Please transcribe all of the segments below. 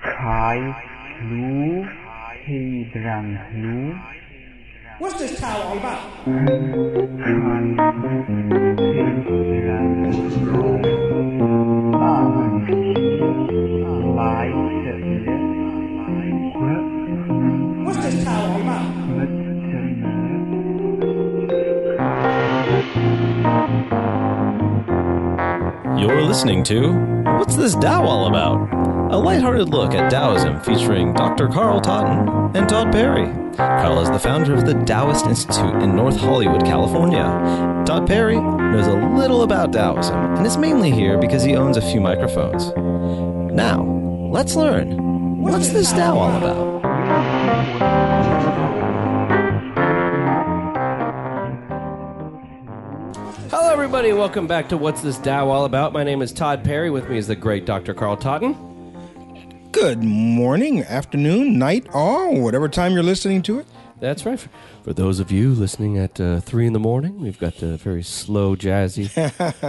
kai. What's this tower all about? All about? You're listening to What's This Tao All About? A lighthearted look at Taoism featuring Dr. Carl Totten and Todd Perry. Carl is the founder of the Taoist Institute in North Hollywood, California. Todd Perry knows a little about Taoism and is mainly here because he owns a few microphones. Now, let's learn. What's this Tao all about? Hello, everybody. Welcome back to What's This Tao All About? My name is Todd Perry. With me is the great Dr. Carl Totten. Good morning, afternoon, night, or whatever time you're listening to it. That's right. For, for those of you listening at uh, 3 in the morning, we've got a very slow, jazzy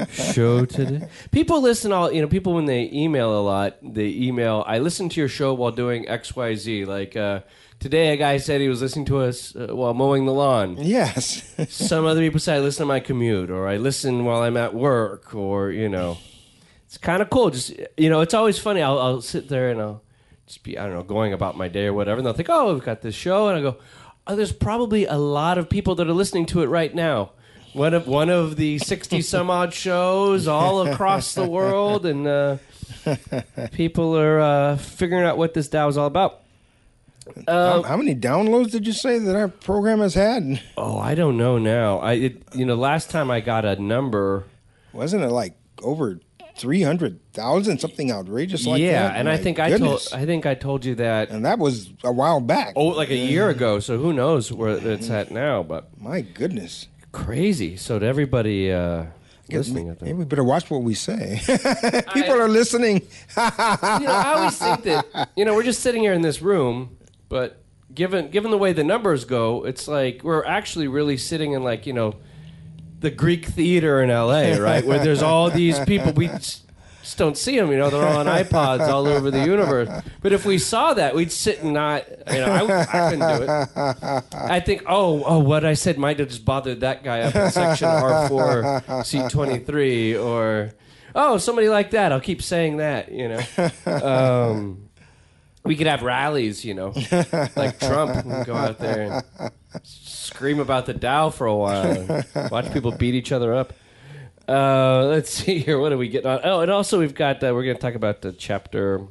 show today. People listen all, you know, people when they email a lot, they email, I listen to your show while doing XYZ. Like uh, today, a guy said he was listening to us uh, while mowing the lawn. Yes. Some other people say I listen to my commute, or I listen while I'm at work, or you know, it's kind of cool. Just you know, it's always funny. I'll, I'll sit there and I'll just be I don't know going about my day or whatever, and they'll think, oh, we've got this show, and I go, oh, there's probably a lot of people that are listening to it right now. One of one of the sixty some odd shows all across the world, and uh, people are uh, figuring out what this Tao is all about. how, how many downloads did you say that our program has had? Oh, I don't know now. I it, you know last time I got a number. Wasn't it like over 300,000, something outrageous like yeah, that? Yeah, and I My think I told I think I told you that And that was a while back. oh like a year ago. So who knows where it's at now? But My goodness. crazy. So to everybody uh, listening, I Maybe think. we better watch what we say. People are listening. You know, I always think that you know we're just sitting here in this room, but given given the way the numbers go, it's like we're actually really sitting in like you know the Greek theater in L.A. Right, where there's all these people we. Just, don't see them, you know. They're all on iPods all over the universe. But if we saw that, we'd sit and not, you know, I, I couldn't do it. I think, oh, oh, what I said might have just bothered that guy up in section R4, seat 23, or, oh, somebody like that. I'll keep saying that, you know. Um, we could have rallies, you know, like Trump. We go out there and scream about the Tao for a while. Watch people beat each other up. Uh, let's see here. What are we getting on? Oh, and also we've got uh, we're going to talk about the chapter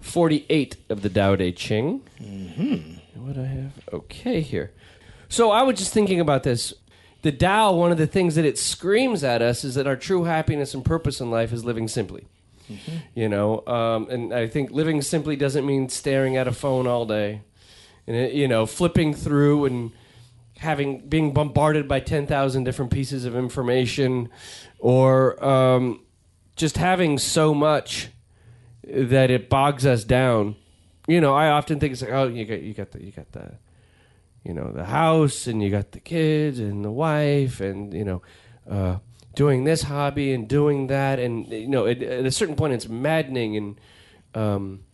forty-eight of the Tao Te Ching. Mm-hmm. What do I have? Okay, here. So I was just thinking about this. The Tao, one of the things that it screams at us is that our true happiness and purpose in life is living simply. You know, um, and I think living simply doesn't mean staring at a phone all day, and it, you know, flipping through and having being bombarded by ten thousand different pieces of information, or um, just having so much that it bogs us down. You know, I often think it's like, oh, you got you got the you got the you know the house and you got the kids and the wife and you know uh, doing this hobby and doing that and you know at, at a certain point it's maddening and um,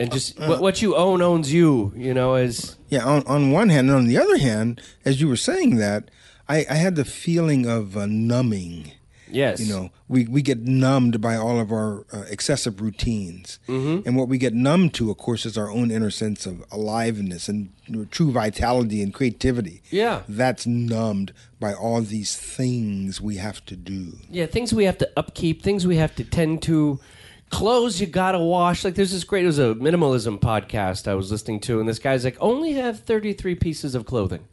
and just what, what you own owns you you know as Yeah, on, on one hand, and on the other hand, as you were saying that, I, I had the feeling of uh, numbing. yes You know, we, we get numbed by all of our uh, excessive routines. Mm-hmm. And what we get numbed to, of course, is our own inner sense of aliveness and true vitality and creativity. Yeah. That's numbed by all these things we have to do. Yeah, things we have to upkeep, things we have to tend to. Clothes you gotta wash. Like there's this great. It was a minimalism podcast I was listening to, and this guy's like, only have 33 pieces of clothing.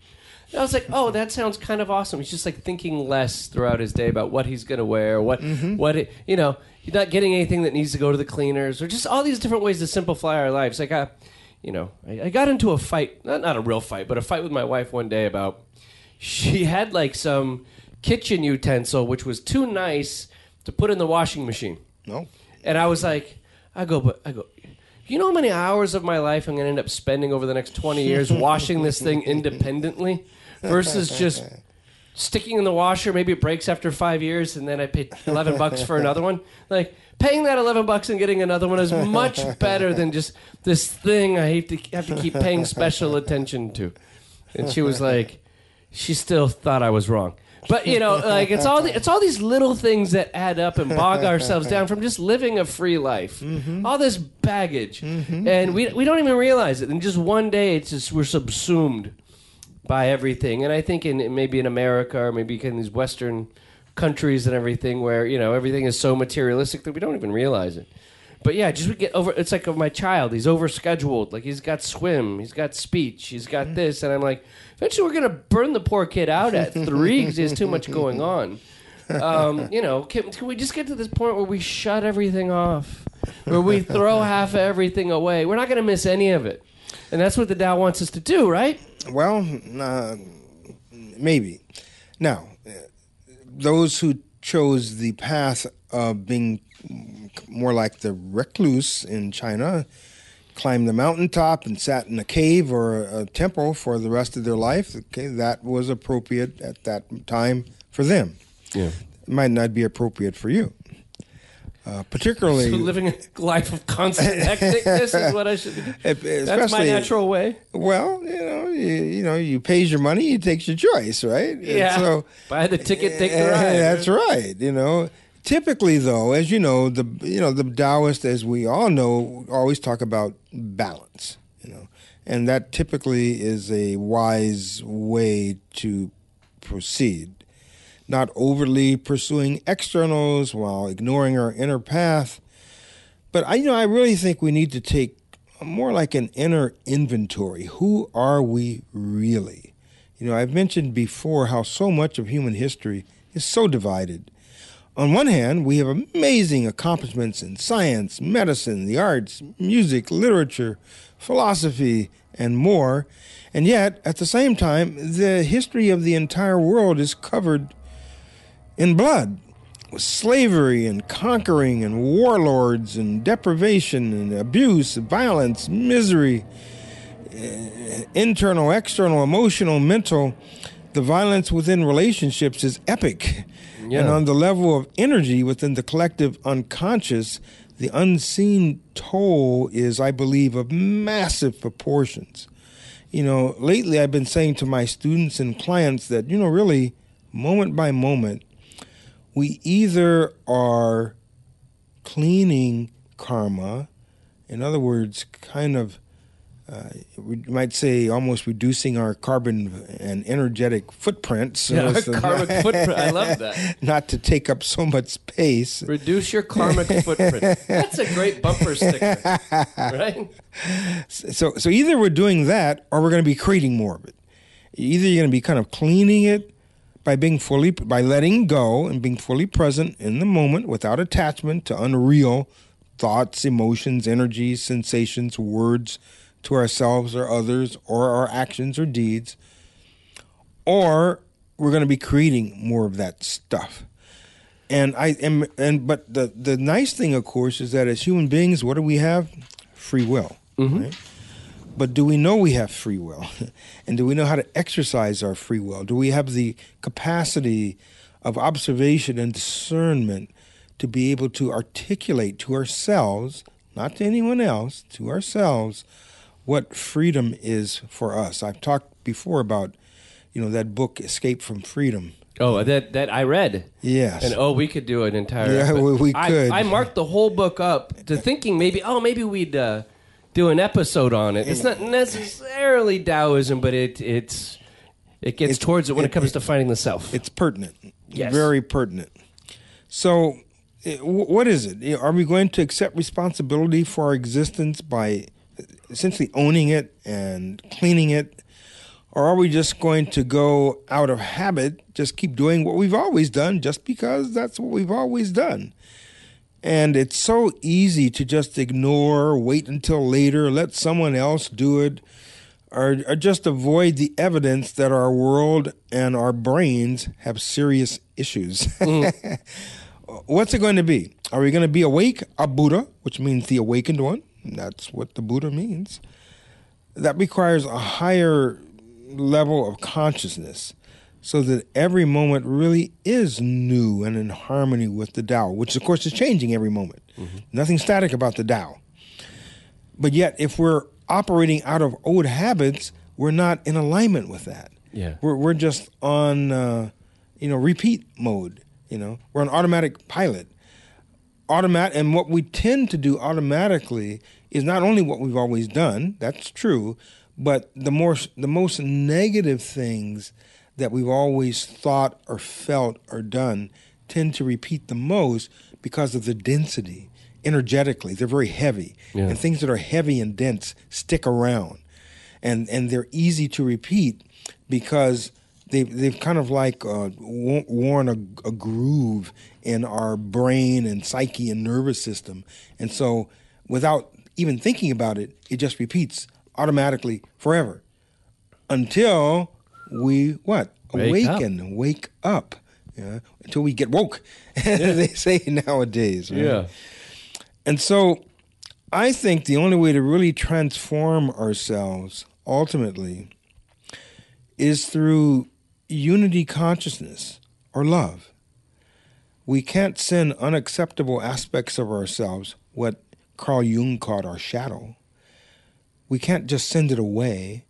And I was like, oh, that sounds kind of awesome. He's just like thinking less throughout his day about what he's gonna wear, what mm-hmm. what it, you know. He's not getting anything that needs to go to the cleaners, or just all these different ways to simplify our lives. Like, I, you know, I, I got into a fight, not not a real fight, but a fight with my wife one day about she had like some kitchen utensil which was too nice to put in the washing machine. No? And I was like, I go, but I go, you know how many hours of my life I'm going to end up spending over the next 20 years washing this thing independently versus just sticking in the washer. Maybe it breaks after five years and then I pay 11 bucks for another one. Like, paying that eleven bucks and getting another one is much better than just this thing I hate to have to keep paying special attention to. And she was like, she still thought I was wrong. But you know, like it's all the, it's all these little things that add up and bog ourselves down from just living a free life. Mm-hmm. All this baggage, mm-hmm. and we we don't even realize it. And just one day, it's just we're subsumed by everything. And I think in maybe in America or maybe in these Western countries and everything, where you know everything is so materialistic that we don't even realize it. But yeah, just we get over. It's like my child. He's overscheduled. Like he's got swim, he's got speech, he's got this, and I'm like, eventually we're gonna burn the poor kid out at three because he has too much going on. Um, you know, can, can we just get to this point where we shut everything off, where we throw half of everything away? We're not gonna miss any of it, and that's what the Tao wants us to do, right? Well, uh, maybe. Now, uh, those who chose the path of being more like the recluse in China, climbed the mountaintop and sat in a cave or a, temple for the rest of their life. Okay, that was appropriate at that time for them. Yeah. It might not be appropriate for you. Uh, particularly, So living a life of constant hecticness is what I should be. That's my natural way. Well, you know, you, you know, you pays your money, you takes your choice, right? And Yeah. So Buy the ticket, take the ride. That's right. You know, typically though, as you know, the you know the Taoists, as we all know, always talk about balance. You know, and that typically is a wise way to proceed. Not overly pursuing externals while ignoring our inner path. But I, you know, I really think we need to take more like an inner inventory. Who are we really? You know, I've mentioned before how so much of human history is so divided. On one hand, we have amazing accomplishments in science, medicine, the arts, music, literature, philosophy, and more. And yet, at the same time, the history of the entire world is covered in blood with slavery and conquering and warlords and deprivation and abuse, violence, misery, eh, internal, external, emotional, mental. The violence within relationships is epic. And on the level of energy within the collective unconscious, the unseen toll is, I believe, of massive proportions. You know, lately I've been saying to my students and clients that, you know, really, moment by moment, we either are cleaning karma, in other words, kind of, uh, we might say, almost reducing our carbon and energetic footprint. So Yeah, not- footprint. I love that. Not to take up so much space. Reduce your karmic footprint. That's a great bumper sticker, right? So, so either we're doing that, or we're going to be creating more of it. Either you're going to be kind of cleaning it by being fully, by letting go and being fully present in the moment without attachment to unreal thoughts, emotions, energies, sensations, words to ourselves or others, or our actions or deeds, or we're going to be creating more of that stuff. And I am, and but the the nice thing, of course, is that as human beings, what do we have? Free will. Mm-hmm. Right? But do we know we have free will? and do we know how to exercise our free will? Do we have the capacity of observation and discernment to be able to articulate to ourselves, not to anyone else, to ourselves, what freedom is for us? I've talked before about, you know, that book, Escape from Freedom. Oh, that that I read. Yes. And oh, we could do an entire. Yeah, we- we I- could. I, marked the whole book up to thinking maybe, oh, maybe we'd uh, do an episode on it. It's not necessarily Taoism, but it it's it gets towards it when it, comes to finding the self. It's pertinent. Yes. Very pertinent. So, eh, wh- what is it? Eh, Are we going to accept responsibility for our existence by essentially owning it and cleaning it? Or are we just going to go out of habit, just keep doing what we've always done just because that's what we've always done? And it's so easy to just ignore, wait until later, let someone else do it, or, or just avoid the evidence that our world and our brains have serious issues. Mm. What's it going to be? Are we going to be awake, a Buddha, which means the awakened one? That's what the Buddha means. That requires a higher level of consciousness. So that every moment really is new and in harmony with the Tao, which of course is changing every moment. Nothing static about the Tao. But yet, if we're operating out of old habits, we're not in alignment with that. Yeah. We're, we're just on, uh, you know, repeat mode. You know, we're on automatic pilot. Automat, and what we tend to do automatically is not only what we've always done. That's true, but the more the most negative things that we've always thought or felt or done tend to repeat the most because of the density energetically. They're very heavy, Yeah. and things that are heavy and dense stick around, and and they're easy to repeat because they've they've kind of like uh, worn a, a groove in our brain and psyche and nervous system, and so without even thinking about it, it just repeats automatically forever until we what Wake up. awaken, wake up, yeah, until we get woke, as they say nowadays. right? And so I think the only way to really transform ourselves ultimately is through unity consciousness or love. We can't send unacceptable aspects of ourselves, what Carl Jung called our shadow. We can't just send it away.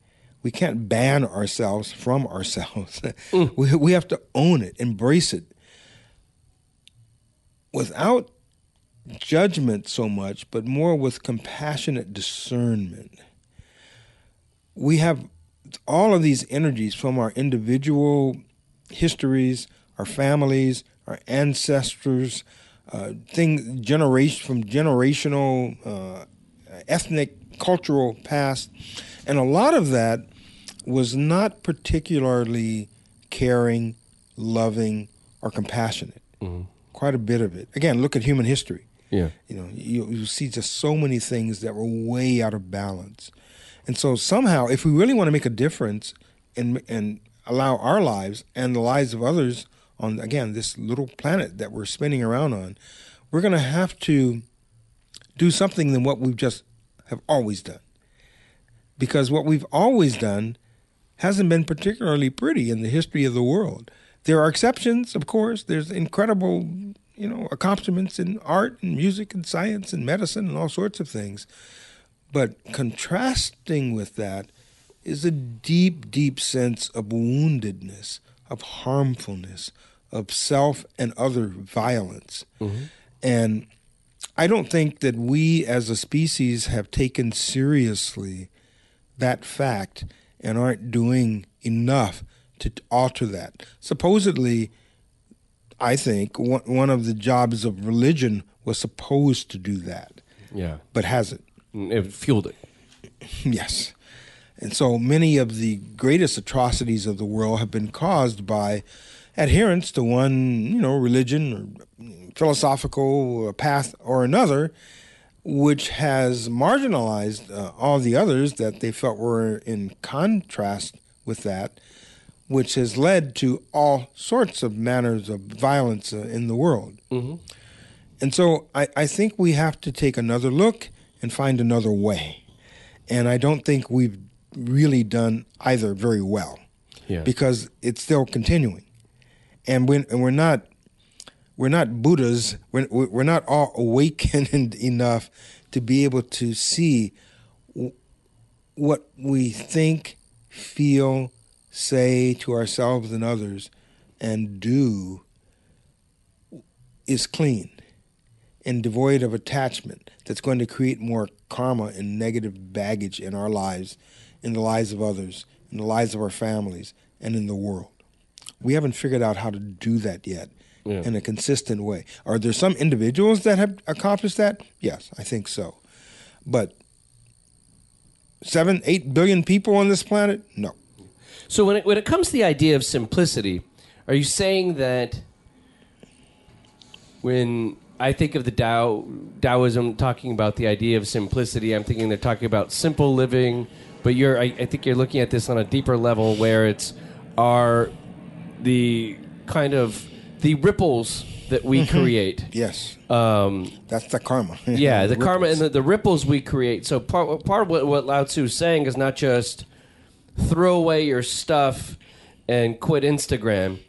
We can't ban ourselves from ourselves. we, we have to own it, embrace it. Without judgment so much, but more with compassionate discernment. We have all of these energies from our individual histories, our families, our ancestors, uh, thing generation from generational, uh, ethnic, cultural past, and a lot of that was not particularly caring, loving, or compassionate. Mm-hmm. Quite a bit of it. Again, look at human history. Yeah. You know, you, you see just so many things that were way out of balance. And so somehow, if we really want to make a difference and and allow our lives and the lives of others on again this little planet that we're spinning around on, we're going to have to do something than what we've just have always done. Because what we've always done hasn't been particularly pretty in the history of the world. There are exceptions, of course. There's incredible, you know, accomplishments in art and music and science and medicine and all sorts of things. But contrasting with that is a deep, deep sense of woundedness, of harmfulness, of self and other violence. Mm-hmm. And I don't think that we as a species have taken seriously that fact and aren't doing enough to alter that. Supposedly, I think one, one of the jobs of religion was supposed to do that, Yeah. but hasn't. Mm, it fueled it. Yes. And so many of the greatest atrocities of the world have been caused by adherence to one, you know, religion or philosophical path or another, which has marginalized uh, all the others that they felt were in contrast with that, which has led to all sorts of manners of violence uh, in the world. And so I, I think we have to take another look and find another way. And I don't think we've really done either very well Yeah. because it's still continuing. And, when, and we're not we're not Buddhas. We're, we're not all awakened enough to be able to see what we think, feel, say to ourselves and others, and do is clean and devoid of attachment that's going to create more karma and negative baggage in our lives, in the lives of others, in the lives of our families, and in the world. We haven't figured out how to do that yet Yeah. in a consistent way. Are there some individuals that have accomplished that? Yes, I think so. But seven, eight billion people on this planet? No. So when it, when it comes to the idea of simplicity, are you saying that when I think of the Tao Taoism talking about the idea of simplicity, I'm thinking they're talking about simple living, but you're I, I think you're looking at this on a deeper level where it's are the kind of the ripples that we create. Yes, Um, that's the karma. yeah, the karma and ripples. the, the ripples we create. So part part of what, what Lao Tzu is saying is not just throw away your stuff and quit Instagram.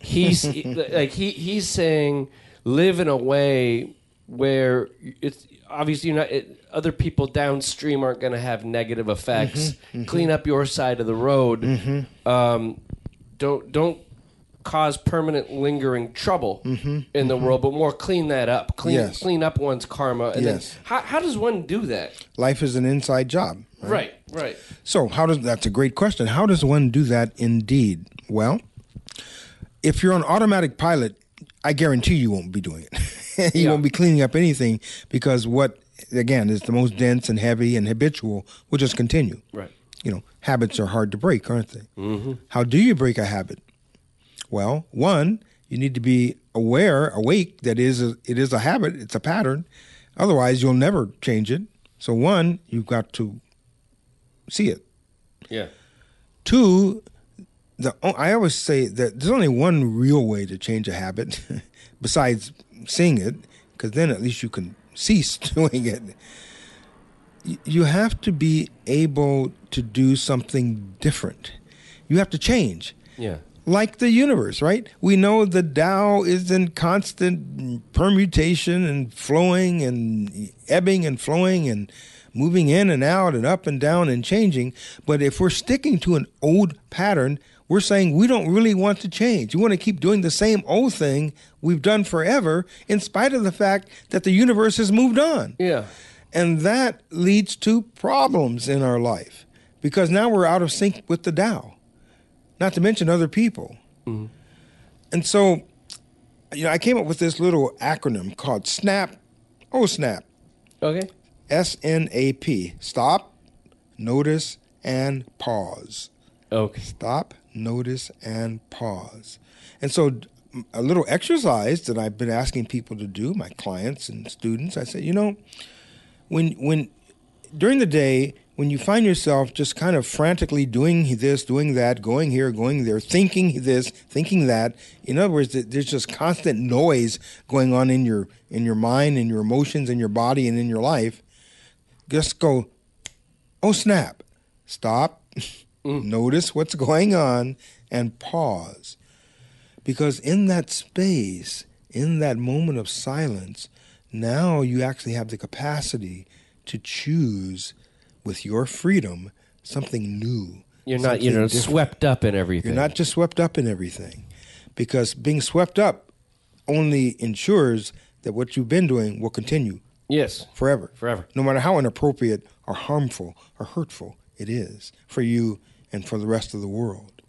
He's like he he's saying live in a way where it's obviously you're not it, other people downstream aren't going to have negative effects. Clean up your side of the road. Um, don't don't cause permanent lingering trouble in the world, but more clean that up. Clean Yes. clean up one's karma. And Yes. then how how does one do that? Life is an inside job. Right, right. So, how does that's a great question. How does one do that indeed? Well, if you're on automatic pilot, I guarantee you won't be doing it. you Yeah. won't be cleaning up anything because what again is the most dense and heavy and habitual will just continue. Right. You know, habits are hard to break, aren't they? Mm-hmm. How do you break a habit? Well, one, you need to be aware, awake that is a, it is a habit, it's a pattern. Otherwise, you'll never change it. So, one, you've got to see it. Yeah. Two, the I always say that there's only one real way to change a habit, besides seeing it, because then at least you can cease doing it. You have to be able to do something different. You have to change Yeah. Like the universe, right? We know the Tao is in constant permutation and flowing and ebbing and flowing and moving in and out and up and down and changing. But if we're sticking to an old pattern, we're saying we don't really want to change. We want to keep doing the same old thing we've done forever, in spite of the fact that the universe has moved on. Yeah. And that leads to problems in our life because now we're out of sync with the Tao, not to mention other people. Mm-hmm. And so, you know, I came up with this little acronym called SNAP. Oh, SNAP. Okay. S N A P. Stop, notice, and pause. Okay. Stop, notice, and pause. And so, a little exercise that I've been asking people to do, my clients and students, I said, you know, when when during the day when you find yourself just kind of frantically doing this, doing that, going here, going there, thinking this, thinking that, in other words, there's just constant noise going on in your in your mind, in your emotions, in your body, and in your life. Just go, oh snap, stop, mm. notice what's going on, and pause. Because in that space, in that moment of silence, now you actually have the capacity to choose with your freedom something new. You're not, you know, swept up in everything. You're not just swept up in everything. Because being swept up only ensures that what you've been doing will continue Yes. forever. Forever. No matter how inappropriate or harmful or hurtful it is for you and for the rest of the world.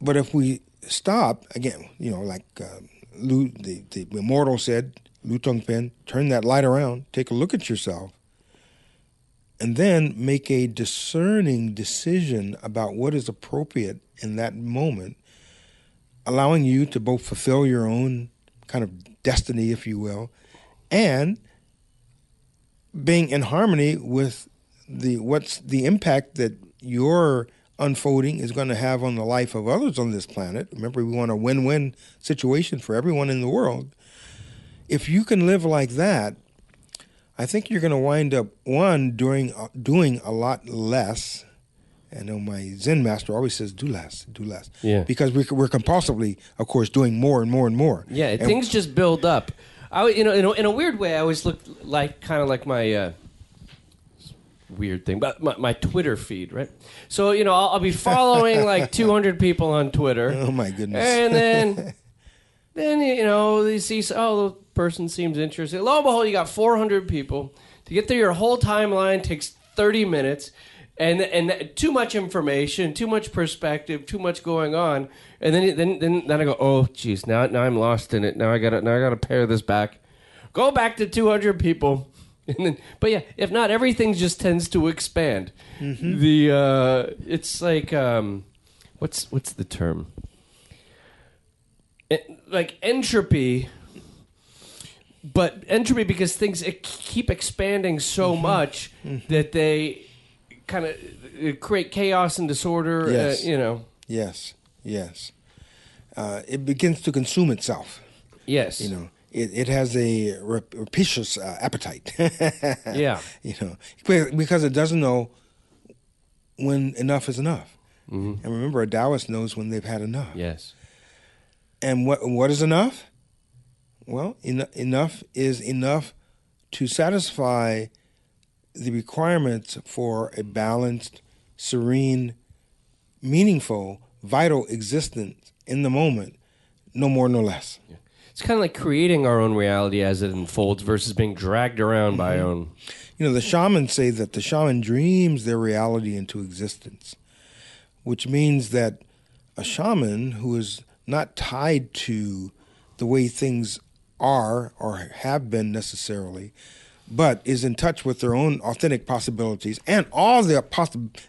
But if we stop, again, you know, like uh, Lu, the, the immortal said, Lu Dongbin, turn that light around, take a look at yourself, and then make a discerning decision about what is appropriate in that moment, allowing you to both fulfill your own kind of destiny, if you will, and being in harmony with the what's the impact that your unfolding is going to have on the life of others on this planet. Remember, we want a win-win situation for everyone in the world. If you can live like that, I think you're going to wind up one doing uh, doing a lot less. I know my Zen master always says, "Do less, do less," Yeah. because we're, we're compulsively, of course, doing more and more and more. Yeah, And- things just build up. I, you know, in a, in a weird way, I always look like kind of like my uh, weird thing, but my, my Twitter feed, right? So you know, I'll, I'll be following like 200 people on Twitter. Oh my goodness! And then, then you know, you see, oh, the person seems interested. Lo and behold, you got 400 people. To get through your whole timeline takes 30 minutes, and and too much information, too much perspective, too much going on. And then then then, then I go, oh, geez, now now I'm lost in it. Now I got to now I got to pare this back. Go back to 200 people. And then, but yeah, if not, everything just tends to expand. The uh, it's like um, what's what's the term? It, like entropy but entropy because things keep expanding so much that they kind of create chaos and disorder Yes. uh, you know Yes, yes. Uh, it begins to consume itself. yes You know, it, it has a rap- rapacious uh, appetite. yeah You know, because it doesn't know when enough is enough. And remember, a Taoist knows when they've had enough. Yes. And what what is enough? Well, en- enough is enough to satisfy the requirements for a balanced, serene, meaningful, vital existence in the moment, no more, no less. It's kind of like creating our own reality as it unfolds versus being dragged around by mm-hmm. our own. You know, the shamans say that the shaman dreams their reality into existence, which means that a shaman who is not tied to the way things are or have been necessarily, but is in touch with their own authentic possibilities and all the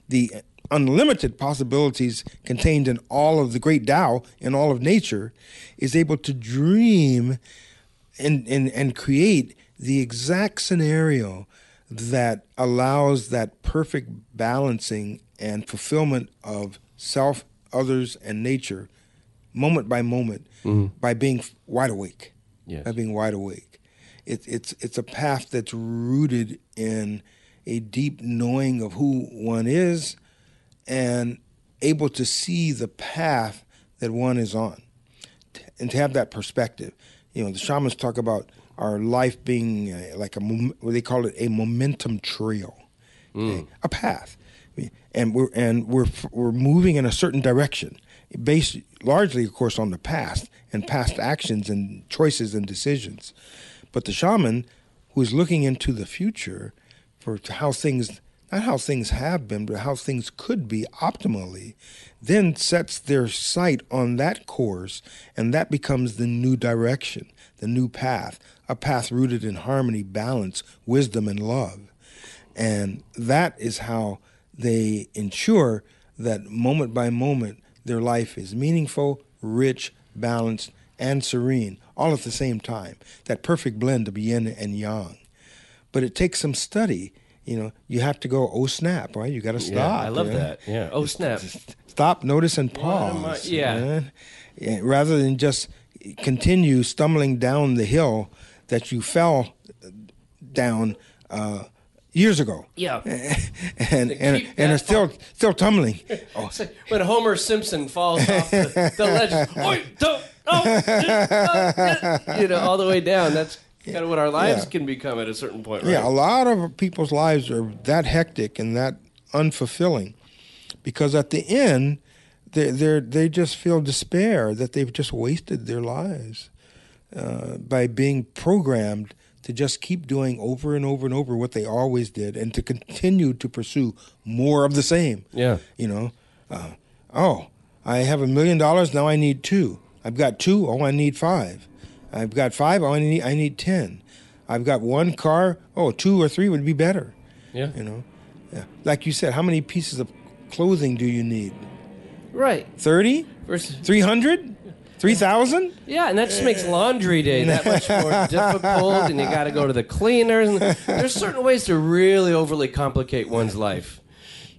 the unlimited possibilities contained in all of the great Tao in all of nature, is able to dream and, and, and create the exact scenario that allows that perfect balancing and fulfillment of self, others, and nature moment by moment by being wide awake. Yes. By being wide awake. It, it's, it's a path that's rooted in a deep knowing of who one is and able to see the path that one is on and to have that perspective. You know, the shamans talk about our life being uh, like a what they call it a momentum trail, okay? a path, and we're and we're we're moving in a certain direction, based largely, of course, on the past and past actions and choices and decisions. But the shaman, who is looking into the future for how things not how things have been, but how things could be optimally, then sets their sight on that course, and that becomes the new direction, the new path, a path rooted in harmony, balance, wisdom, and love. And that is how they ensure that moment by moment their life is meaningful, rich, balanced, and serene, all at the same time. That perfect blend of yin and yang. But it takes some study. You know, you have to go, oh snap, right? You got to stop. Yeah, I love you know? that. Yeah. Oh, snap. Stop, notice, and pause. yeah. Yeah, Rather than just continue stumbling down the hill that you fell down uh, years ago. Yeah. and and, and are still still tumbling. Oh, when Homer Simpson falls off the, the ledge. Oi, don't, oh, oh, you know, all the way down. That's kind of what our lives Yeah. can become at a certain point, right? Yeah, a lot of people's lives are that hectic and that unfulfilling because at the end, they they they just feel despair that they've just wasted their lives uh, by being programmed to just keep doing over and over and over what they always did and to continue to pursue more of the same. Yeah. You know, uh, oh, I have a million dollars now. I need two. I've got two. Oh, I need five. I've got five. Oh, I need I need ten. I've got one car. Oh, two or three would be better. Yeah. You know, yeah. Like you said, how many pieces of clothing do you need? Right. Thirty? Versus, Three thousand? yeah, and that just makes laundry day that much more difficult, and you got to go to the cleaners. And there's certain ways to really overly complicate one's life,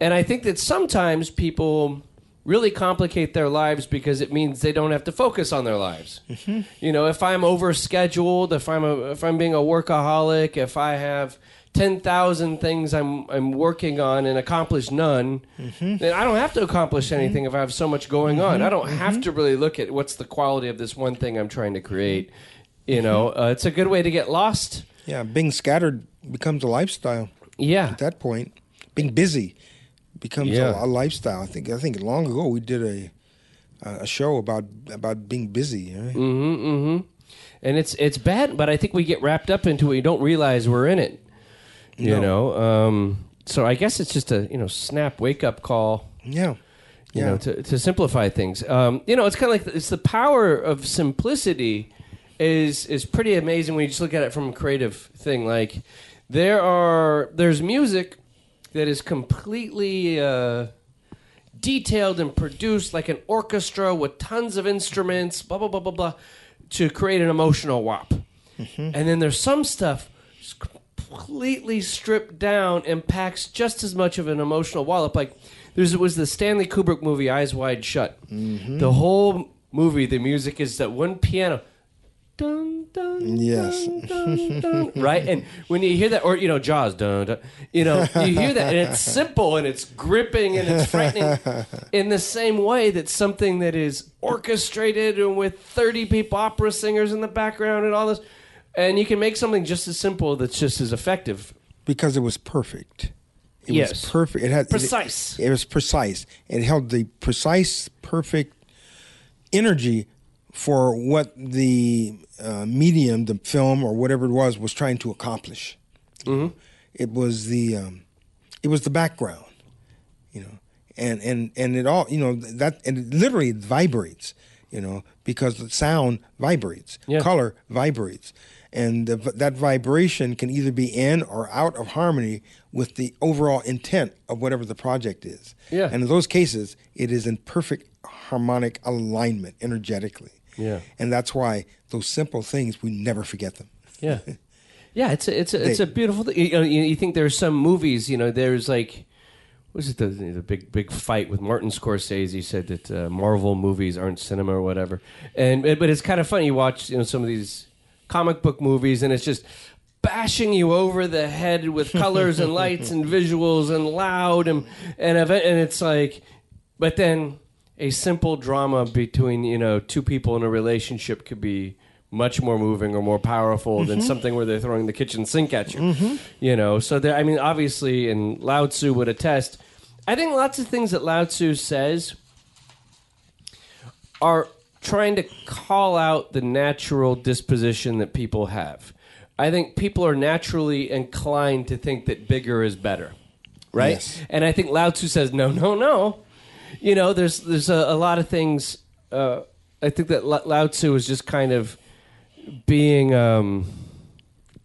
and I think that sometimes people really complicate their lives because it means they don't have to focus on their lives. Mm-hmm. You know, if I'm overscheduled, if I'm a, if I'm being a workaholic, if I have ten thousand things I'm I'm working on and accomplish none, then I don't have to accomplish anything if I have so much going on. I don't have to really look at what's the quality of this one thing I'm trying to create. You know, uh, it's a good way to get lost. Yeah, being scattered becomes a lifestyle Yeah, at that point. Being busy becomes Yeah. a, a lifestyle. I think I think long ago we did a a show about about being busy. Right? Mm-hmm, mm-hmm. And it's it's bad, but I think we get wrapped up into it. We don't realize we're in it. You No. know. Um, so I guess it's just a you know snap wake up call. Yeah, You know, to to simplify things. Um, you know, it's kind of like it's the power of simplicity is is pretty amazing when you just look at it from a creative thing. Like there are there's music that is completely. Uh, detailed and produced like an orchestra with tons of instruments, blah blah blah blah blah, to create an emotional wop. And then there's some stuff just completely stripped down and packs just as much of an emotional wallop. Like there's it was the Stanley Kubrick movie Eyes Wide Shut. Mm-hmm. The whole movie, the music is that one piano. Dun dun, Yes. dun, dun, right? And when you hear that, or you know, Jaws, dun, dun, you know, you hear that, and it's simple and it's gripping and it's frightening in the same way that something that is orchestrated and with thirty people, opera singers in the background, and all this, and you can make something just as simple that's just as effective. because it was perfect. It Yes. was perfect. It had Precise. It, it was precise. It held the precise, perfect energy for what the uh, medium, the film or whatever it was, was trying to accomplish. Mm-hmm. It was the um, it was the background, you know, and and and it all you know that and it literally vibrates, you know, because the sound vibrates, Yeah. color vibrates, and the, that vibration can either be in or out of harmony with the overall intent of whatever the project is. Yeah. and in those cases, it is in perfect harmonic alignment energetically. Yeah. and that's why those simple things we never forget them. Yeah, yeah. It's a, it's a, it's a beautiful thing. You, know, you, think there's some movies. You know, there's like, was it the the big big fight with Martin Scorsese? He said that uh, Marvel movies aren't cinema or whatever. And but it's kind of funny. You watch you know some of these comic book movies, and it's just bashing you over the head with colors and lights and visuals and loud and and event, and it's like, but then a simple drama between you know two people in a relationship could be much more moving or more powerful than mm-hmm. something where they're throwing the kitchen sink at you. Mm-hmm. You know, so there. I mean, obviously, and Lao Tzu would attest. I think lots of things that Lao Tzu says are trying to call out the natural disposition that people have. I think people are naturally inclined to think that bigger is better, right? Yes. And I think Lao Tzu says, no, no, no. You know, there's there's a, a lot of things. Uh, I think that Lao Lao Tzu is just kind of being um,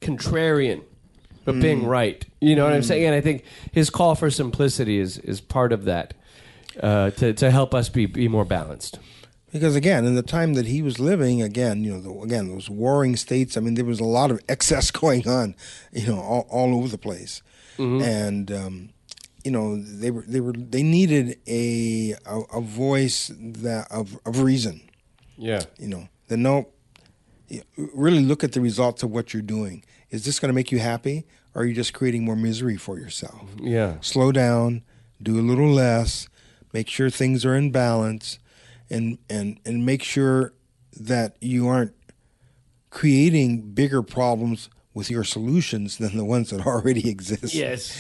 contrarian, but being right. You know what I'm saying? And I think his call for simplicity is is part of that uh, to to help us be be more balanced. Because again, in the time that he was living, again, you know, the, again those warring states. I mean, there was a lot of excess going on, you know, all, all over the place, and um, you know, they were they were they needed a a, a voice that of of reason. Yeah. You know, that no, really look at the results of what you're doing. Is this going to make you happy, or are you just creating more misery for yourself? Yeah. slow down, do a little less, make sure things are in balance, and and and make sure that you aren't creating bigger problems with your solutions than the ones that already exist. Yes.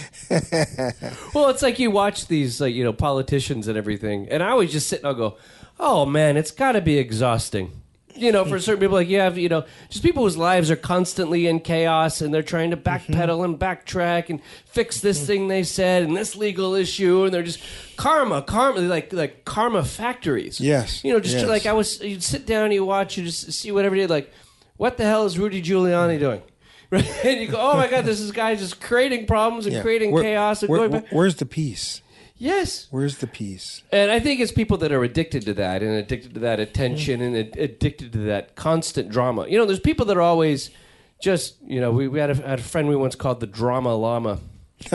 well, it's like you watch these, like you know, politicians and everything, and I always just sit and I'll go, "Oh man, it's got to be exhausting." You know, for certain people, like you have, you know, just people whose lives are constantly in chaos, and they're trying to backpedal mm-hmm. and backtrack and fix this mm-hmm. thing they said and this legal issue, and they're just karma, karma, like like karma factories. Yes, You know, just yes. like I was, you'd sit down, you watch, you just see whatever day, like, what the hell is Rudy Giuliani doing? Right? And you go, oh my god, this is guy just creating problems and Yeah. creating Where- chaos and where- going back. Where's the peace? Yes, Where's the peace? and I think it's people that are addicted to that and addicted to that attention mm. and ad- addicted to that constant drama. You know, there's people that are always just, you know, we, we had, a, had a friend we once called the drama llama.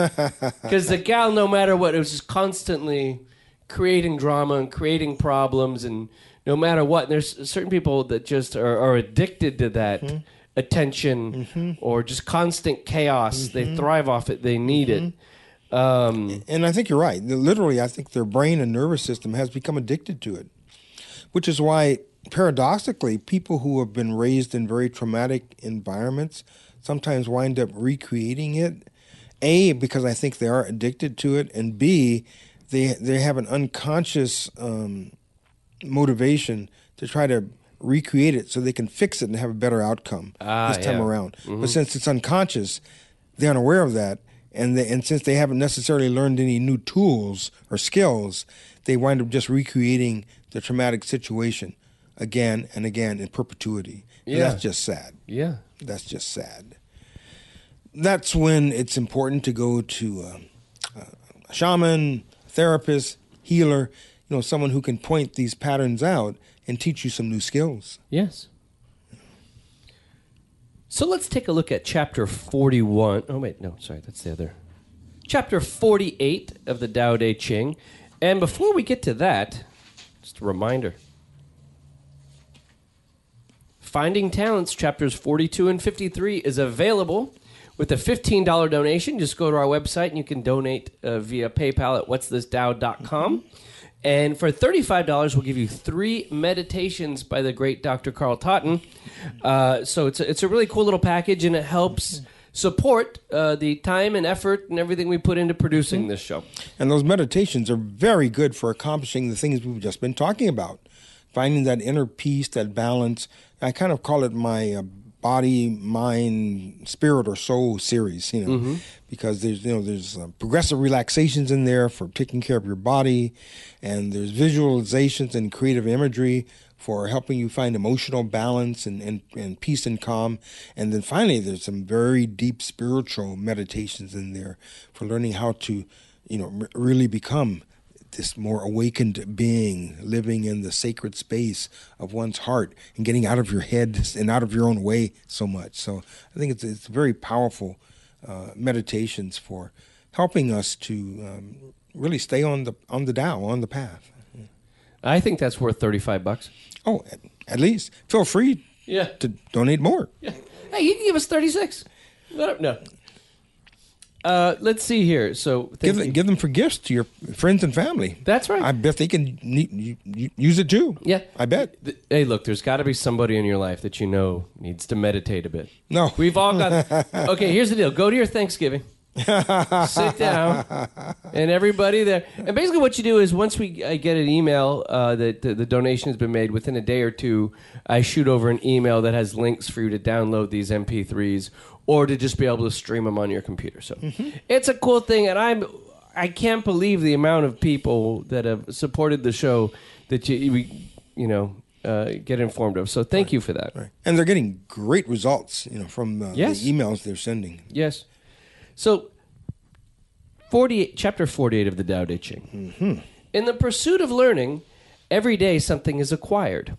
Because the gal, no matter what, it was just constantly creating drama and creating problems, and no matter what, and there's certain people that just are, are addicted to that mm-hmm. attention mm-hmm. or just constant chaos. They mm-hmm. thrive off it. They need it. Um, And I think you're right. Literally, I think their brain and nervous system has become addicted to it, which is why, paradoxically, people who have been raised in very traumatic environments sometimes wind up recreating it. A, because I think they are addicted to it, and B, they they have an unconscious um, motivation to try to recreate it so they can fix it and have a better outcome Ah, this time yeah. around. But since it's unconscious, they're unaware of that, and they, and since they haven't necessarily learned any new tools or skills, they wind up just recreating the traumatic situation again and again in perpetuity. And Yeah. that's just sad. yeah. That's just sad. That's when it's important to go to a, a shaman, therapist, healer, you know, someone who can point these patterns out and teach you some new skills. Yes. So let's take a look at chapter 41. Oh, wait, no, sorry, that's the other. Chapter 48 of the Tao Te Ching. And before we get to that, just a reminder Finding Talents, chapters 42 and 53, is available with a $15 donation. Just go to our website and you can donate uh, via PayPal at what'sthisdow.com. And for $35, we'll give you three meditations by the great Dr. Carl Totten. Uh, so it's a, it's a really cool little package and it helps support uh, the time and effort and everything we put into producing this show. And those meditations are very good for accomplishing the things we've just been talking about. Finding that inner peace, that balance. I kind of call it my uh, body, mind, spirit, or soul series, you know, because there's, you know, there's uh, progressive relaxations in there for taking care of your body, and there's visualizations and creative imagery for helping you find emotional balance and, and, and peace and calm. And then finally, there's some very deep spiritual meditations in there for learning how to, you know, r- really become this more awakened being living in the sacred space of one's heart and getting out of your head and out of your own way so much. So I think it's, it's very powerful uh, meditations for helping us to um, really stay on the on the Tao, on the path. I think that's worth 35 bucks. Oh, at, least feel free Yeah. to donate more. Yeah. Hey, you can give us 36. No. Uh, let's see here. So, Give, them, give them for gifts to your friends and family. That's right. I bet they can ne- u- u- use it too. yeah. I bet. Hey, look, there's got to be somebody in your life that you know needs to meditate a bit. No. We've all got. okay, here's the deal go to your Thanksgiving. sit down, and everybody there. And basically, what you do is once we I get an email uh, that the, the donation has been made within a day or two, I shoot over an email that has links for you to download these MP3s or to just be able to stream them on your computer. So it's a cool thing, and I'm I can't believe the amount of people that have supported the show that you we, you know uh, get informed of. So thank you for that. Right. And they're getting great results, you know, from uh, Yes. the emails they're sending. Yes. So, 48, chapter 48 of the Tao Te Ching. In the pursuit of learning, every day something is acquired.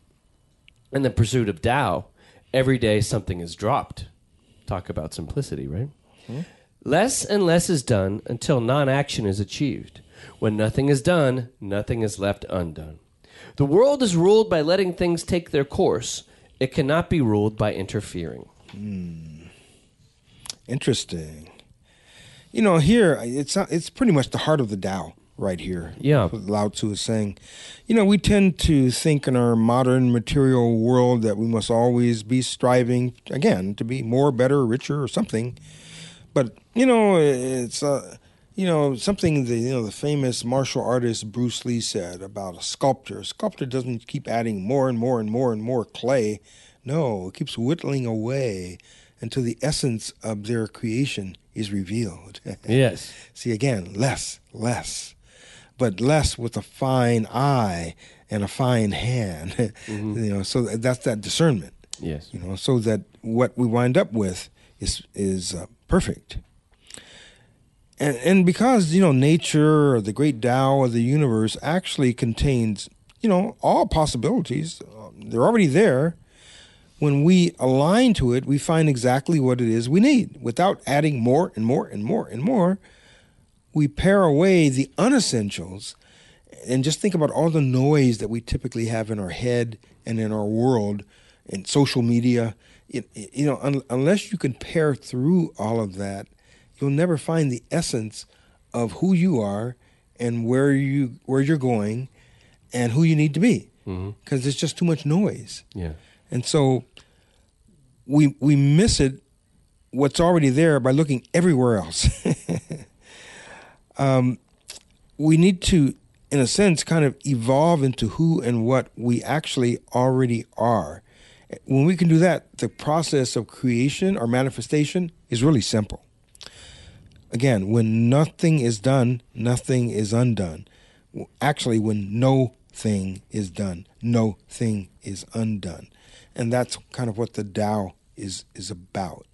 In the pursuit of Tao, every day something is dropped. Talk about simplicity, right? Less and less is done until non action is achieved. When nothing is done, nothing is left undone. The world is ruled by letting things take their course. It cannot be ruled by interfering. Hmm. Interesting. You know, here it's not, it's pretty much the heart of the Tao right here. Yeah. Lao Tzu is saying. You know, we tend to think in our modern material world that we must always be striving again to be more, better, richer, or something. But you know, it's uh, you know something the you know the famous martial artist Bruce Lee said about a sculptor. A sculptor doesn't keep adding more and more and more and more clay. No, it keeps whittling away until the essence of their creation is revealed. Yes. See again, less, less, but less with a fine eye and a fine hand. you know, so that's that discernment. Yes. You know, so that what we wind up with is is uh, perfect. And and because you know nature or the great Tao of the universe actually contains you know all possibilities, um, they're already there. When we align to it, we find exactly what it is we need without adding more and more and more and more. We pare away the unessentials and just think about all the noise that we typically have in our head and in our world and social media. It, it- you know, un, unless you can pare through all of that, you'll never find the essence of who you are and where you where you're going and who you need to be mm-hmm. because there's just too much noise. Yeah. And so we we miss it what's already there by looking everywhere else. um, we need to, in a sense, kind of evolve into who and what we actually already are. When we can do that, the process of creation or manifestation is really simple. Again, when nothing is done, nothing is undone. Actually, when no thing is done, no thing is undone. And that's kind of what the Tao is, is about.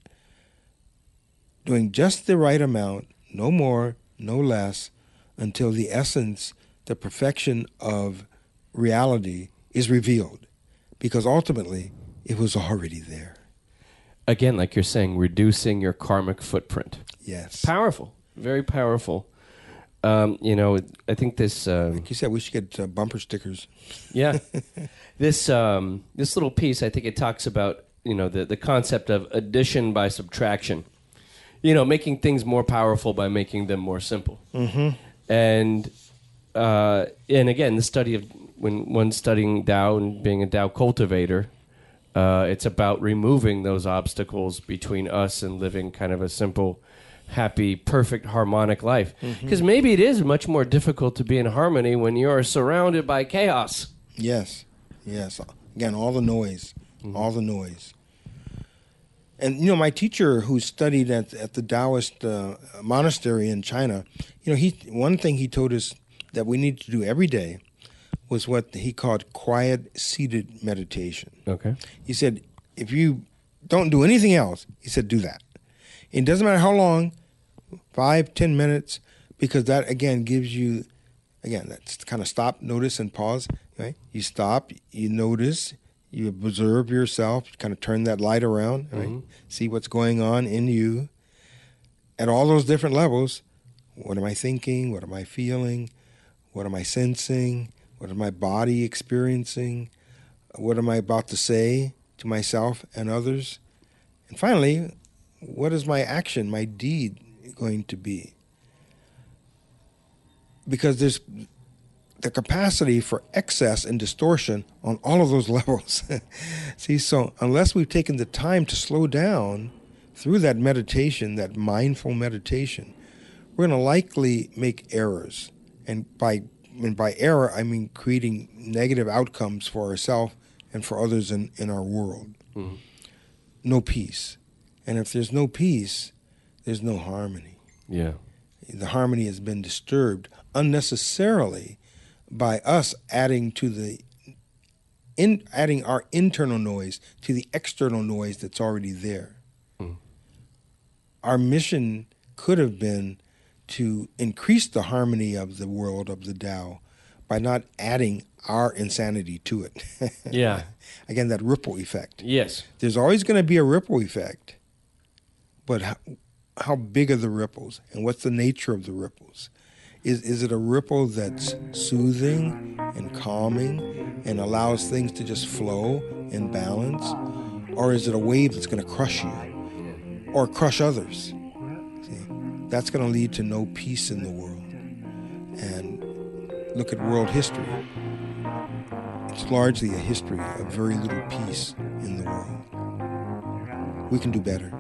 Doing just the right amount, no more, no less, until the essence, the perfection of reality is revealed. Because ultimately, it was already there. Again, like you're saying, reducing your karmic footprint. Yes. Powerful. Very powerful. Um, you know, I think this. Um, Like you said, we should get uh, bumper stickers. yeah, this um, this little piece. I think it talks about you know the the concept of addition by subtraction. You know, making things more powerful by making them more simple. Mm-hmm. And uh, and again, the study of when one's studying Tao and being a Tao cultivator, uh, it's about removing those obstacles between us and living kind of a simple, happy, perfect, harmonic life. Because maybe it is much more difficult to be in harmony when you are surrounded by chaos. Yes, yes. Again, all the noise, all the noise. And you know, my teacher who studied at at the Taoist uh, monastery in China, you know, he one thing he told us that we need to do every day was what he called quiet seated meditation. Okay. He said, if you don't do anything else, he said, do that. It doesn't matter how long, five, ten minutes, because that again gives you, again, that's kind of stop, notice, and pause. Right? You stop, you notice, you observe yourself, kind of turn that light around, right? Mm-hmm. See what's going on in you at all those different levels. What am I thinking? What am I feeling? What am I sensing? What is my body experiencing? What am I about to say to myself and others? And finally, what is my action, my deed going to be? Because there's the capacity for excess and distortion on all of those levels. See, so unless we've taken the time to slow down through that meditation, that mindful meditation, we're going to likely make errors. And by and by error, I mean creating negative outcomes for ourselves and for others in, in our world. Mm-hmm. No peace. And if there's no peace, there's no harmony. Yeah. The harmony has been disturbed unnecessarily by us adding to the in adding our internal noise to the external noise that's already there. Hmm. Our mission could have been to increase the harmony of the world of the Tao by not adding our insanity to it. Yeah. Again, that ripple effect. Yes. There's always going to be a ripple effect, but how, how big are the ripples, and what's the nature of the ripples? Is is it a ripple that's soothing and calming and allows things to just flow in balance, or is it a wave that's going to crush you or crush others? See, that's going to lead to no peace in the world. And look at world history. It's largely a history of very little peace in the world. We can do better.